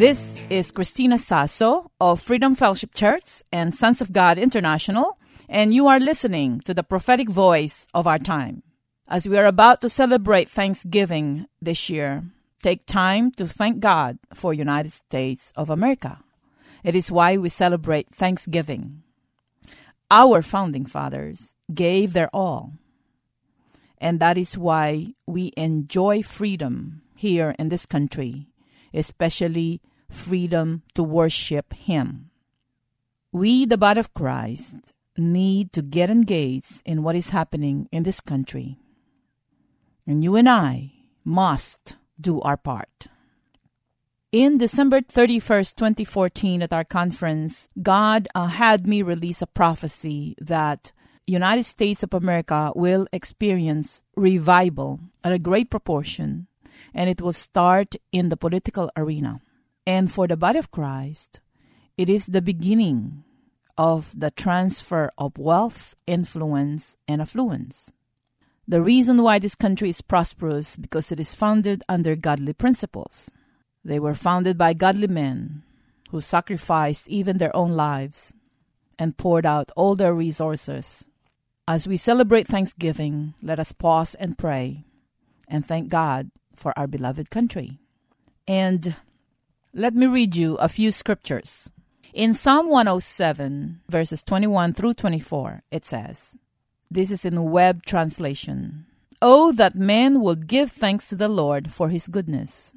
This is Christina Sasso of Freedom Fellowship Church and Sons of God International, and you are listening to the prophetic voice of our time. As we are about to celebrate Thanksgiving this year, take time to thank God for United States of America. It is why we celebrate Thanksgiving. Our founding fathers gave their all, and that is why we enjoy freedom here in this country, especially freedom to worship Him. We, the body of Christ, need to get engaged in what is happening in this country. And you and I must do our part. In December 31st, 2014, at our conference, God uh, had me release a prophecy that United States of America will experience revival at a great proportion, and it will start in the political arena. And for the body of Christ, it is the beginning of the transfer of wealth, influence, and affluence. The reason why this country is prosperous because it is founded under godly principles. They were founded by godly men who sacrificed even their own lives and poured out all their resources. As we celebrate Thanksgiving, let us pause and pray and thank God for our beloved country. And let me read you a few scriptures. In Psalm 107, verses 21 through 24, it says, This is in web translation. Oh, that men would give thanks to the Lord for his goodness,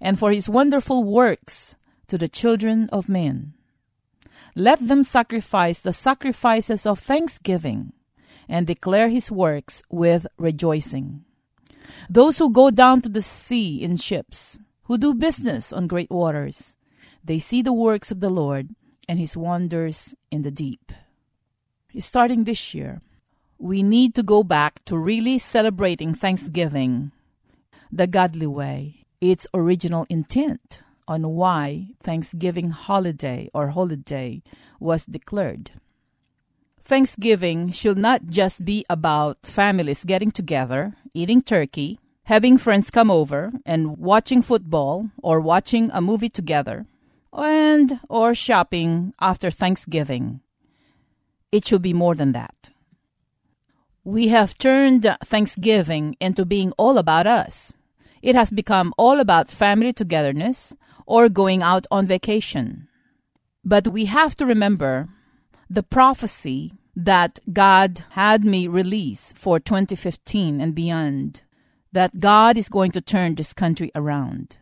and for his wonderful works to the children of men. Let them sacrifice the sacrifices of thanksgiving, and declare his works with rejoicing. Those who go down to the sea in ships, who do business on great waters. They see the works of the Lord and his wonders in the deep. Starting this year, we need to go back to really celebrating Thanksgiving the godly way, its original intent on why Thanksgiving holiday or holiday was declared. Thanksgiving should not just be about families getting together, eating turkey, having friends come over and watching football or watching a movie together and or shopping after Thanksgiving. It should be more than that. We have turned Thanksgiving into being all about us. It has become all about family togetherness or going out on vacation. But we have to remember the prophecy that God had me release for 2015 and beyond that God is going to turn this country around.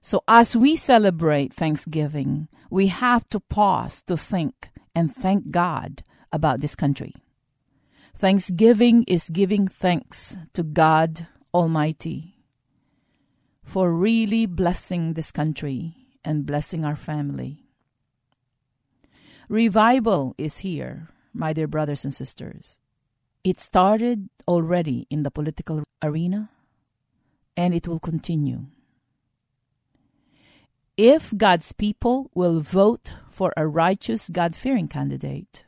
So, as we celebrate Thanksgiving, we have to pause to think and thank God about this country. Thanksgiving is giving thanks to God Almighty for really blessing this country and blessing our family. Revival is here, my dear brothers and sisters. It started already in the political arena and it will continue. If God's people will vote for a righteous, God fearing candidate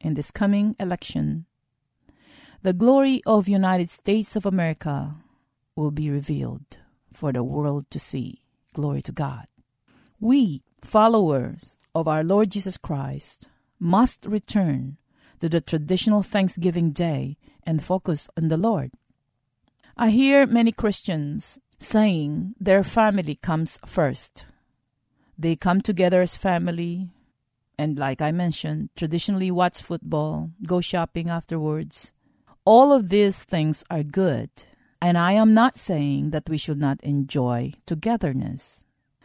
in this coming election, the glory of United States of America will be revealed for the world to see. Glory to God. We, followers of our Lord Jesus Christ, must return to the traditional Thanksgiving Day and focus on the Lord. I hear many Christians saying their family comes first. They come together as family And like I mentioned, traditionally watch football, go shopping afterwards. All of these things are good. And I am not saying that we should not enjoy togetherness.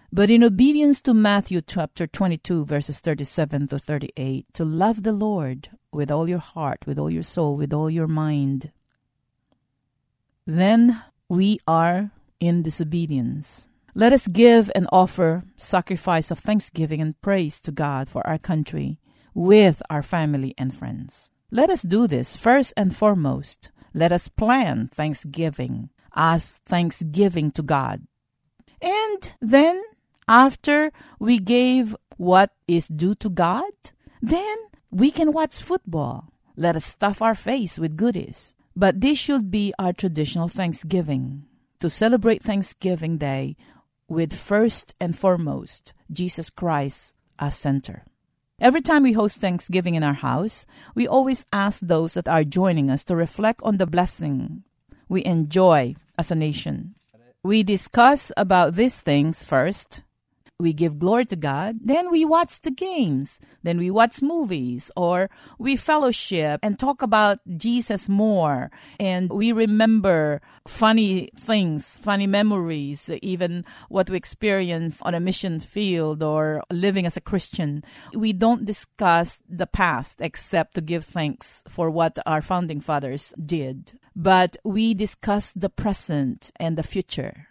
But in obedience to Matthew chapter 22, verses 37 to 38, to love the Lord with all your heart, with all your soul, with all your mind, then we are in disobedience. Let us give and offer sacrifice of thanksgiving and praise to God for our country with our family and friends. Let us do this first and foremost. Let us plan thanksgiving as thanksgiving to God. And then, after we gave what is due to God, then we can watch football. Let us stuff our face with goodies. But this should be our traditional Thanksgiving to celebrate Thanksgiving Day with first and foremost Jesus Christ as center. Every time we host Thanksgiving in our house, we always ask those that are joining us to reflect on the blessing we enjoy as a nation. We discuss about these things first we give glory to God, then we watch the games, then we watch movies, or we fellowship and talk about Jesus more, and we remember funny things, funny memories, even what we experience on a mission field or living as a Christian. We don't discuss the past except to give thanks for what our founding fathers did, but we discuss the present and the future.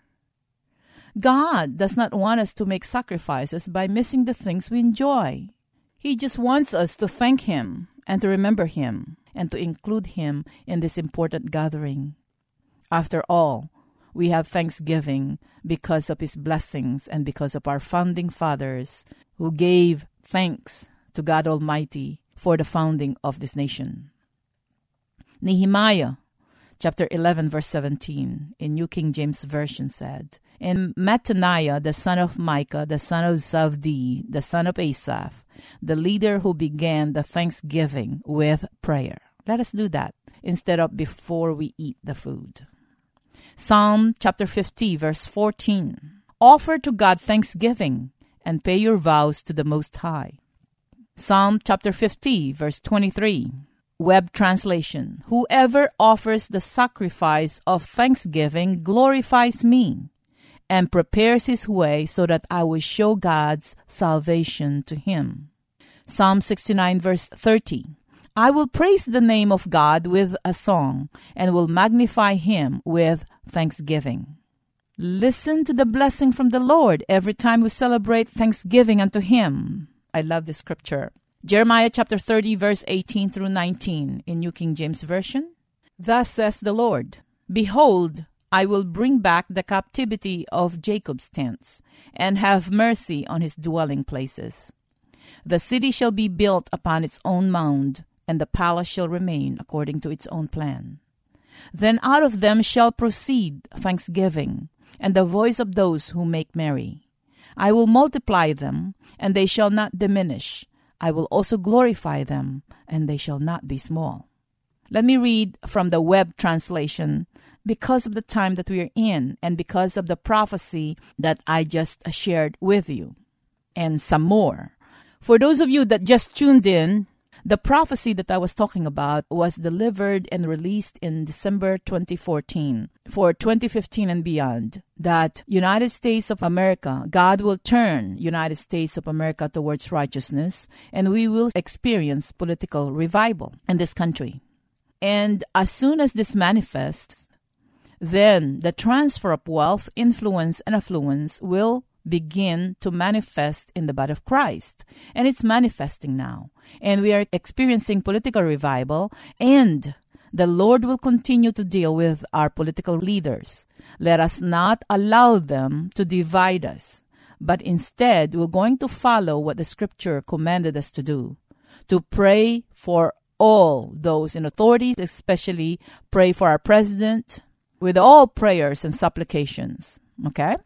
God does not want us to make sacrifices by missing the things we enjoy. He just wants us to thank Him and to remember Him and to include Him in this important gathering. After all, we have thanksgiving because of His blessings and because of our founding fathers who gave thanks to God Almighty for the founding of this nation. Nehemiah chapter 11 verse 17 in New King James Version said, and Mattaniah, the son of Micah, the son of Zavdi, the son of Asaph, the leader who began the thanksgiving with prayer. Let us do that instead of before we eat the food. Psalm chapter 50, verse 14. Offer to God thanksgiving and pay your vows to the Most High. Psalm chapter 50, verse 23. Web translation Whoever offers the sacrifice of thanksgiving glorifies me and prepares his way so that I will show God's salvation to him. Psalm 69, verse 30. I will praise the name of God with a song and will magnify him with thanksgiving. Listen to the blessing from the Lord every time we celebrate thanksgiving unto him. I love this scripture. Jeremiah chapter 30, verse 18 through 19 in New King James Version. Thus says the Lord Behold, I will bring back the captivity of Jacob's tents, and have mercy on his dwelling places. The city shall be built upon its own mound, and the palace shall remain according to its own plan. Then out of them shall proceed thanksgiving, and the voice of those who make merry. I will multiply them, and they shall not diminish. I will also glorify them, and they shall not be small. Let me read from the web translation because of the time that we are in and because of the prophecy that I just shared with you, and some more. For those of you that just tuned in, the prophecy that I was talking about was delivered and released in December 2014 for 2015 and beyond that United States of America God will turn United States of America towards righteousness and we will experience political revival in this country. And as soon as this manifests, then the transfer of wealth, influence, and affluence will begin to manifest in the body of Christ. And it's manifesting now. And we are experiencing political revival, and the Lord will continue to deal with our political leaders. Let us not allow them to divide us, but instead, we're going to follow what the scripture commanded us to do to pray for all those in authority, especially pray for our president, with all prayers and supplications. Okay?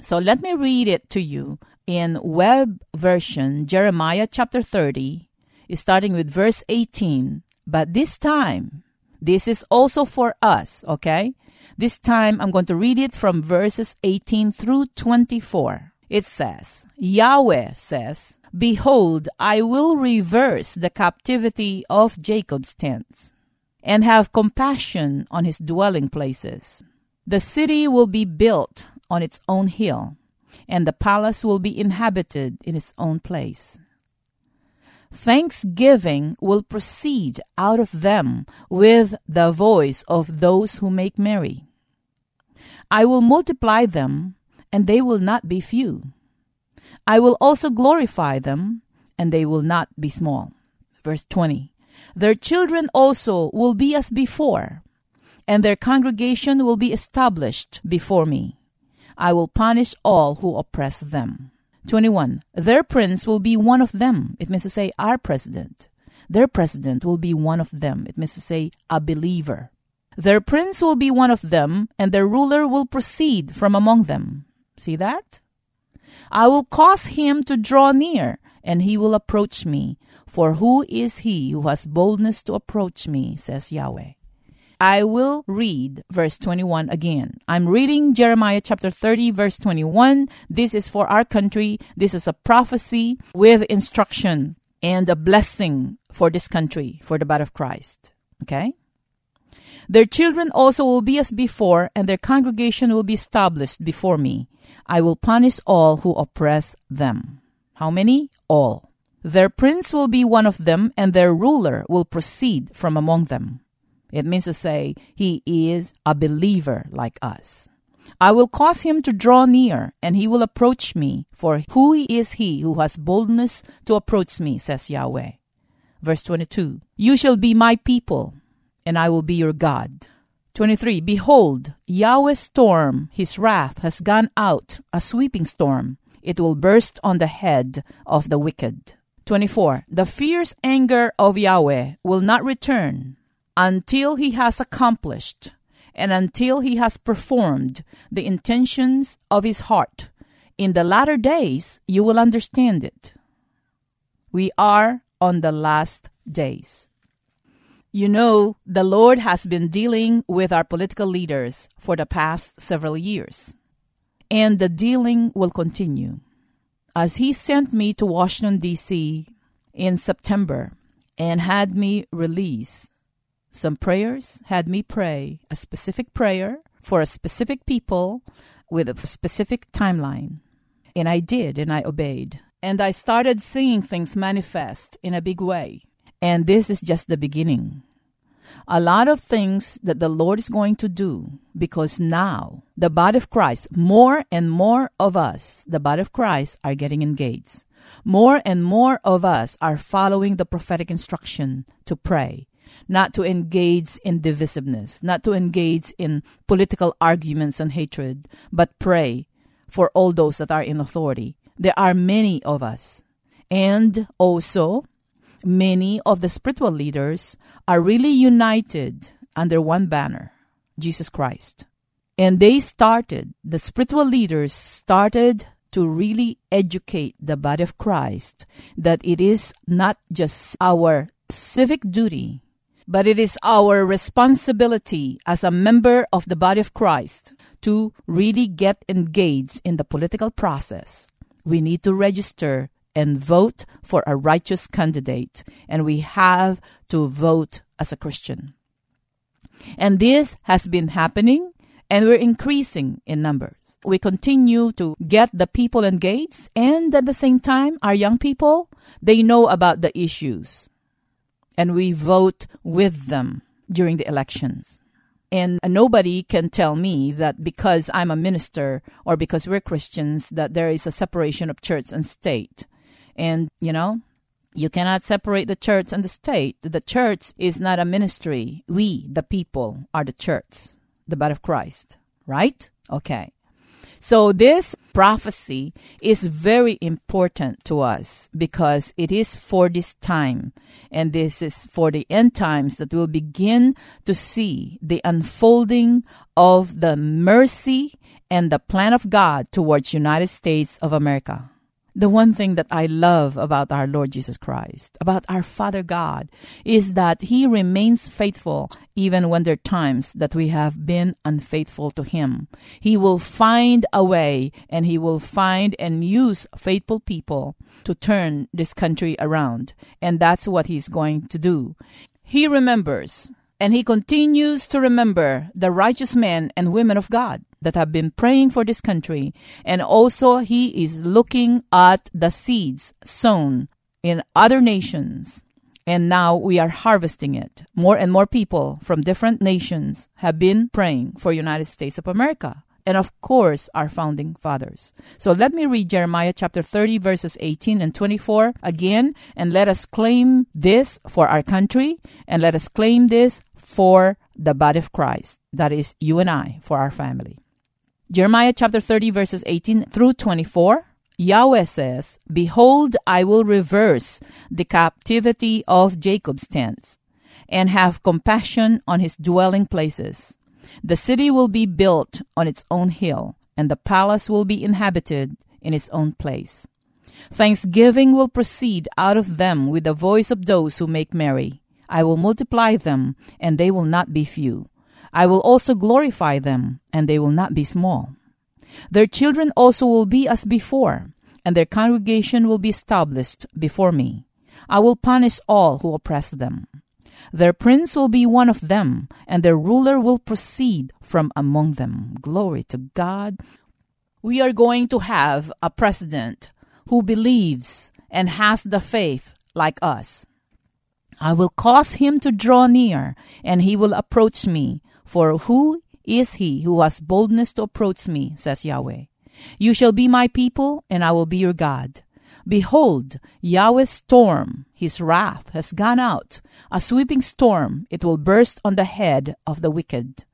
So let me read it to you in web version, Jeremiah chapter 30, starting with verse 18. But this time, this is also for us, okay? This time I'm going to read it from verses 18 through 24. It says, Yahweh says, Behold, I will reverse the captivity of Jacob's tents and have compassion on his dwelling places. The city will be built on its own hill, and the palace will be inhabited in its own place. Thanksgiving will proceed out of them with the voice of those who make merry. I will multiply them, and they will not be few. I will also glorify them, and they will not be small. Verse 20 Their children also will be as before, and their congregation will be established before me. I will punish all who oppress them. 21. Their prince will be one of them. It means to say, our president. Their president will be one of them. It means to say, a believer. Their prince will be one of them, and their ruler will proceed from among them. See that? I will cause him to draw near, and he will approach me. For who is he who has boldness to approach me, says Yahweh. I will read verse 21 again. I'm reading Jeremiah chapter 30, verse 21. This is for our country. This is a prophecy with instruction and a blessing for this country, for the body of Christ. Okay? Their children also will be as before, and their congregation will be established before me. I will punish all who oppress them. How many? All. Their prince will be one of them, and their ruler will proceed from among them. It means to say he is a believer like us. I will cause him to draw near, and he will approach me. For who is he who has boldness to approach me, says Yahweh. Verse 22 You shall be my people, and I will be your God. 23 Behold, Yahweh's storm, his wrath, has gone out, a sweeping storm. It will burst on the head of the wicked. 24 The fierce anger of Yahweh will not return until he has accomplished and until he has performed the intentions of his heart. In the latter days, you will understand it. We are on the last days. You know, the Lord has been dealing with our political leaders for the past several years, and the dealing will continue. As He sent me to Washington, D.C. in September and had me release some prayers, had me pray a specific prayer for a specific people with a specific timeline. And I did, and I obeyed. And I started seeing things manifest in a big way. And this is just the beginning. A lot of things that the Lord is going to do because now the body of Christ, more and more of us, the body of Christ, are getting engaged. More and more of us are following the prophetic instruction to pray, not to engage in divisiveness, not to engage in political arguments and hatred, but pray for all those that are in authority. There are many of us. And also, many of the spiritual leaders are really united under one banner Jesus Christ. And they started, the spiritual leaders started to really educate the body of Christ that it is not just our civic duty but it is our responsibility as a member of the body of Christ to really get engaged in the political process. We need to register and vote for a righteous candidate, and we have to vote as a Christian. And this has been happening, and we're increasing in numbers. We continue to get the people engaged, and at the same time, our young people, they know about the issues and we vote with them during the elections. And nobody can tell me that because I'm a minister or because we're Christians that there is a separation of church and state. And, you know, you cannot separate the church and the state. The church is not a ministry. We, the people, are the church, the body of Christ, right? Okay. So this prophecy is very important to us because it is for this time and this is for the end times that we'll begin to see the unfolding of the mercy and the plan of God towards United States of America. The one thing that I love about our Lord Jesus Christ, about our Father God, is that He remains faithful even when there are times that we have been unfaithful to Him. He will find a way and He will find and use faithful people to turn this country around. And that's what He's going to do. He remembers and He continues to remember the righteous men and women of God that have been praying for this country. And also, he is looking at the seeds sown in other nations. And now we are harvesting it. More and more people from different nations have been praying for United States of America. And of course, our founding fathers. So let me read Jeremiah chapter 30, verses 18 and 24 again, and let us claim this for our country, and let us claim this for the body of Christ. That is you and I, for our family. Jeremiah chapter 30, verses 18 through 24. Yahweh says, Behold, I will reverse the captivity of Jacob's tents and have compassion on his dwelling places. The city will be built on its own hill, and the palace will be inhabited in its own place. Thanksgiving will proceed out of them with the voice of those who make merry. I will multiply them, and they will not be few. I will also glorify them, and they will not be small. Their children also will be as before, and their congregation will be established before me. I will punish all who oppress them. Their prince will be one of them, and their ruler will proceed from among them. Glory to God. We are going to have a president who believes and has the faith like us. I will cause him to draw near, and he will approach me for who is he who has boldness to approach me, says Yahweh? You shall be my people, and I will be your God. Behold, Yahweh's storm, his wrath, has gone out. A sweeping storm, it will burst on the head of the wicked.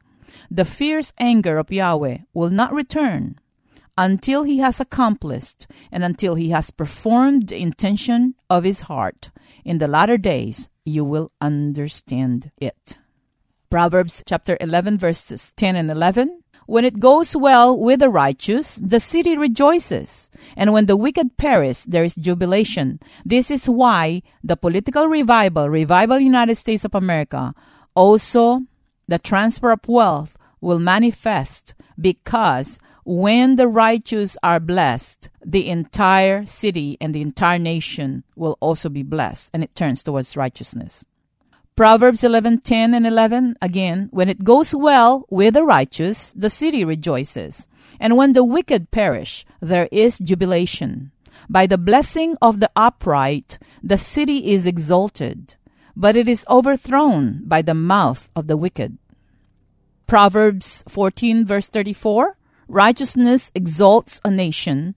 The fierce anger of Yahweh will not return until he has accomplished and until he has performed the intention of his heart. In the latter days, you will understand it. Proverbs chapter 11, verses 10 and 11. When it goes well with the righteous, the city rejoices. And when the wicked perish, there is jubilation. This is why the political revival, Revival United States of America, also the transfer of wealth will manifest because when the righteous are blessed, the entire city and the entire nation will also be blessed and it turns towards righteousness. Proverbs 11:10 and 11 again, when it goes well with the righteous, the city rejoices, and when the wicked perish, there is jubilation. By the blessing of the upright, the city is exalted, but it is overthrown by the mouth of the wicked. Proverbs 14 verse 34, righteousness exalts a nation,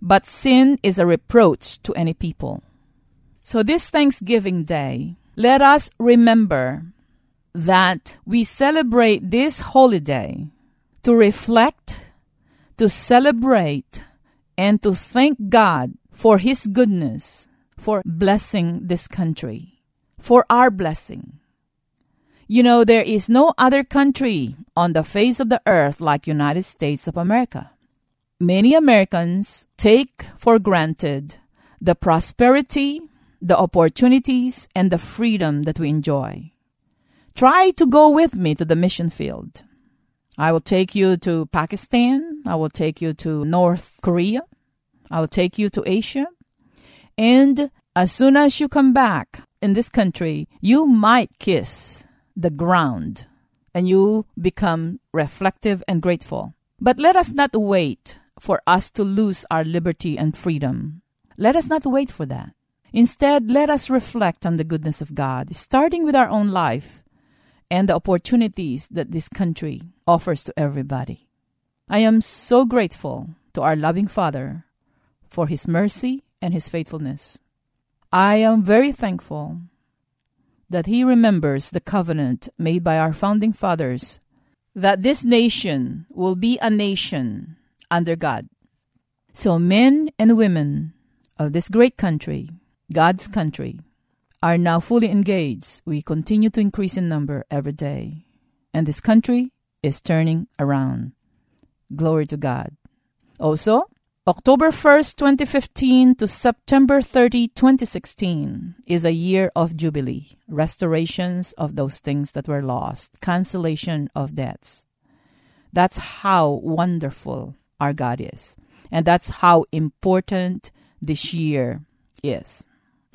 but sin is a reproach to any people. So this Thanksgiving Day, let us remember that we celebrate this holiday to reflect, to celebrate, and to thank God for His goodness, for blessing this country, for our blessing. You know, there is no other country on the face of the earth like United States of America. Many Americans take for granted the prosperity the opportunities and the freedom that we enjoy. Try to go with me to the mission field. I will take you to Pakistan. I will take you to North Korea. I will take you to Asia. And as soon as you come back in this country, you might kiss the ground and you become reflective and grateful. But let us not wait for us to lose our liberty and freedom. Let us not wait for that. Instead, let us reflect on the goodness of God, starting with our own life and the opportunities that this country offers to everybody. I am so grateful to our loving Father for His mercy and His faithfulness. I am very thankful that He remembers the covenant made by our founding fathers that this nation will be a nation under God. So, men and women of this great country God's country, are now fully engaged. We continue to increase in number every day. And this country is turning around. Glory to God. Also, October 1st, 2015 to September 30, 2016 is a year of jubilee, restorations of those things that were lost, cancellation of debts. That's how wonderful our God is. And that's how important this year is.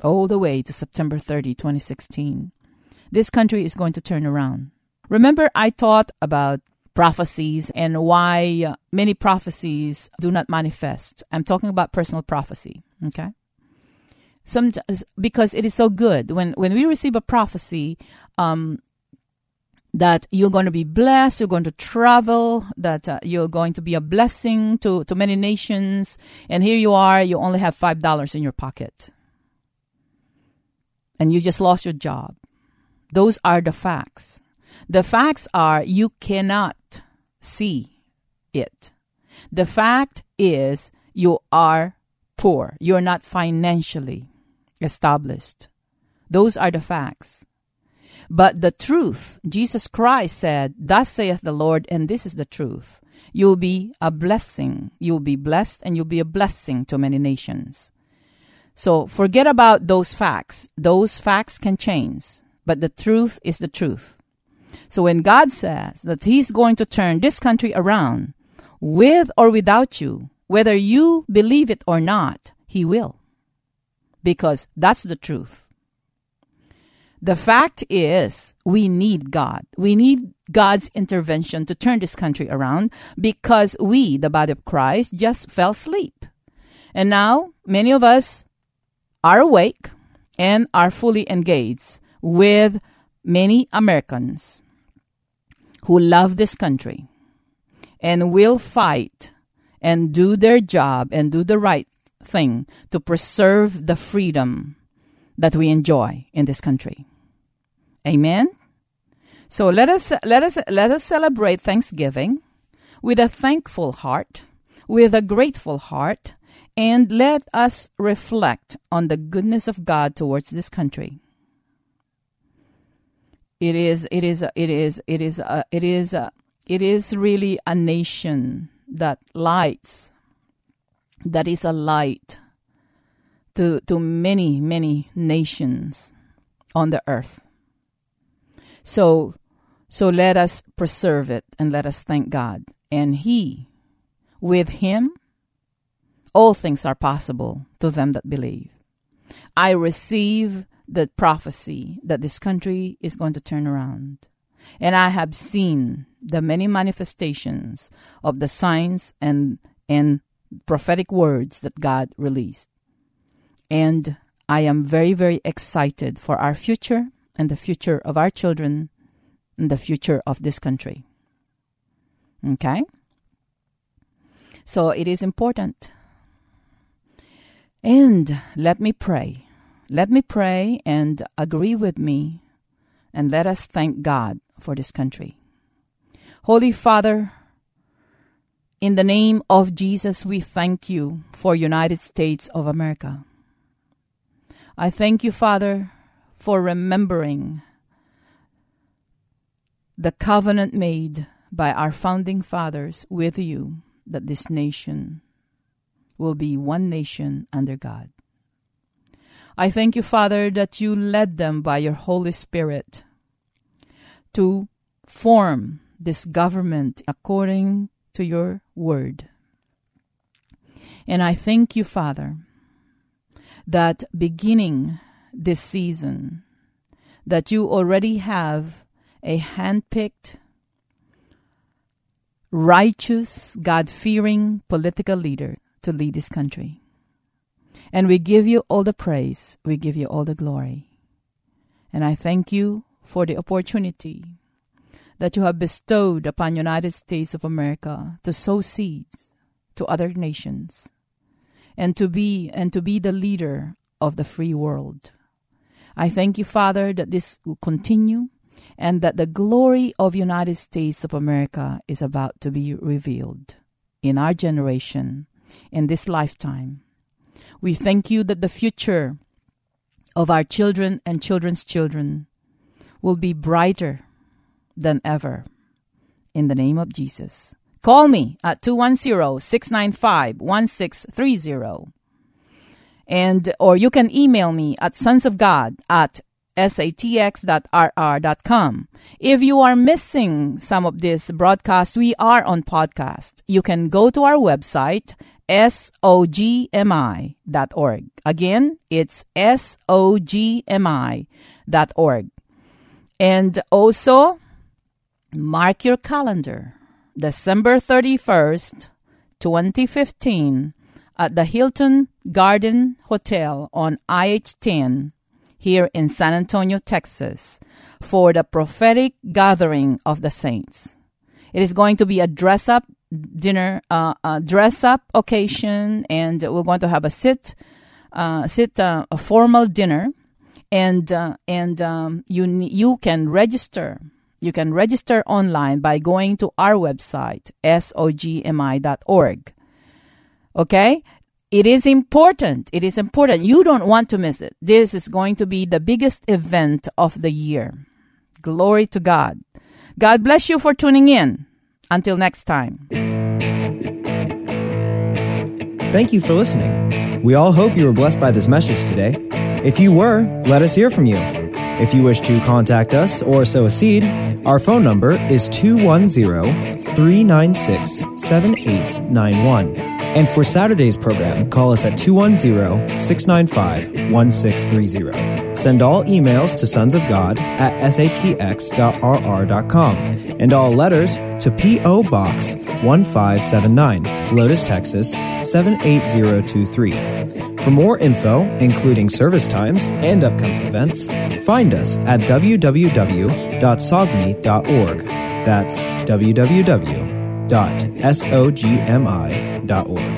All the way to September 30, 2016. This country is going to turn around. Remember, I taught about prophecies and why many prophecies do not manifest. I'm talking about personal prophecy, okay? Some, because it is so good when when we receive a prophecy um, that you're going to be blessed, you're going to travel, that uh, you're going to be a blessing to, to many nations, and here you are, you only have $5 in your pocket. And you just lost your job. Those are the facts. The facts are you cannot see it. The fact is you are poor. You're not financially established. Those are the facts. But the truth, Jesus Christ said, Thus saith the Lord, and this is the truth. You'll be a blessing. You'll be blessed, and you'll be a blessing to many nations. So forget about those facts. Those facts can change, but the truth is the truth. So when God says that He's going to turn this country around, with or without you, whether you believe it or not, He will. Because that's the truth. The fact is, we need God. We need God's intervention to turn this country around because we, the body of Christ, just fell asleep. And now, many of us are awake and are fully engaged with many Americans who love this country and will fight and do their job and do the right thing to preserve the freedom that we enjoy in this country. Amen. So let us let us let us celebrate Thanksgiving with a thankful heart, with a grateful heart, and let us reflect on the goodness of God towards this country. It is it is it is it is uh, it is uh, it is really a nation that lights that is a light to to many many nations on the earth. So, so let us preserve it and let us thank God. And He, with Him, all things are possible to them that believe. I receive the prophecy that this country is going to turn around. And I have seen the many manifestations of the signs and, and prophetic words that God released. And I am very, very excited for our future and the future of our children and the future of this country. Okay? So it is important. And let me pray. Let me pray and agree with me and let us thank God for this country. Holy Father, in the name of Jesus, we thank you for United States of America. I thank you, Father, for remembering the covenant made by our founding fathers with you that this nation will be one nation under God. I thank you, Father, that you led them by your Holy Spirit to form this government according to your word. And I thank you, Father, that beginning this season that you already have a handpicked, righteous, God fearing political leader to lead this country. And we give you all the praise, we give you all the glory. And I thank you for the opportunity that you have bestowed upon United States of America to sow seeds to other nations and to be and to be the leader of the free world. I thank you, Father, that this will continue and that the glory of United States of America is about to be revealed in our generation, in this lifetime. We thank you that the future of our children and children's children will be brighter than ever. In the name of Jesus. Call me at 210-695-1630. And or you can email me at sonsofgod at satx.rr.com. If you are missing some of this broadcast, we are on podcast. You can go to our website, sogmi.org. Again, it's sogmi.org. And also, mark your calendar. December 31st, 2015, at the Hilton Garden Hotel on IH 10 here in San Antonio, Texas, for the prophetic gathering of the saints. It is going to be a dress up dinner, uh, a dress up occasion, and we're going to have a sit, uh, sit uh, a formal dinner, and uh, and um, you you can register. You can register online by going to our website sogmi.org. Okay, it is important. It is important. You don't want to miss it. This is going to be the biggest event of the year. Glory to God. God bless you for tuning in. Until next time. Thank you for listening. We all hope you were blessed by this message today. If you were, let us hear from you. If you wish to contact us or sow a seed, our phone number is 210 396 7891. And for Saturday's program, call us at 210 695 1630. Send all emails to sons of God at satx.rr.com and all letters to P.O. Box 1579, Helotes, Texas 78023. For more info, including service times and upcoming events, find us at www.sogmi.org. That's www.sogmi.org.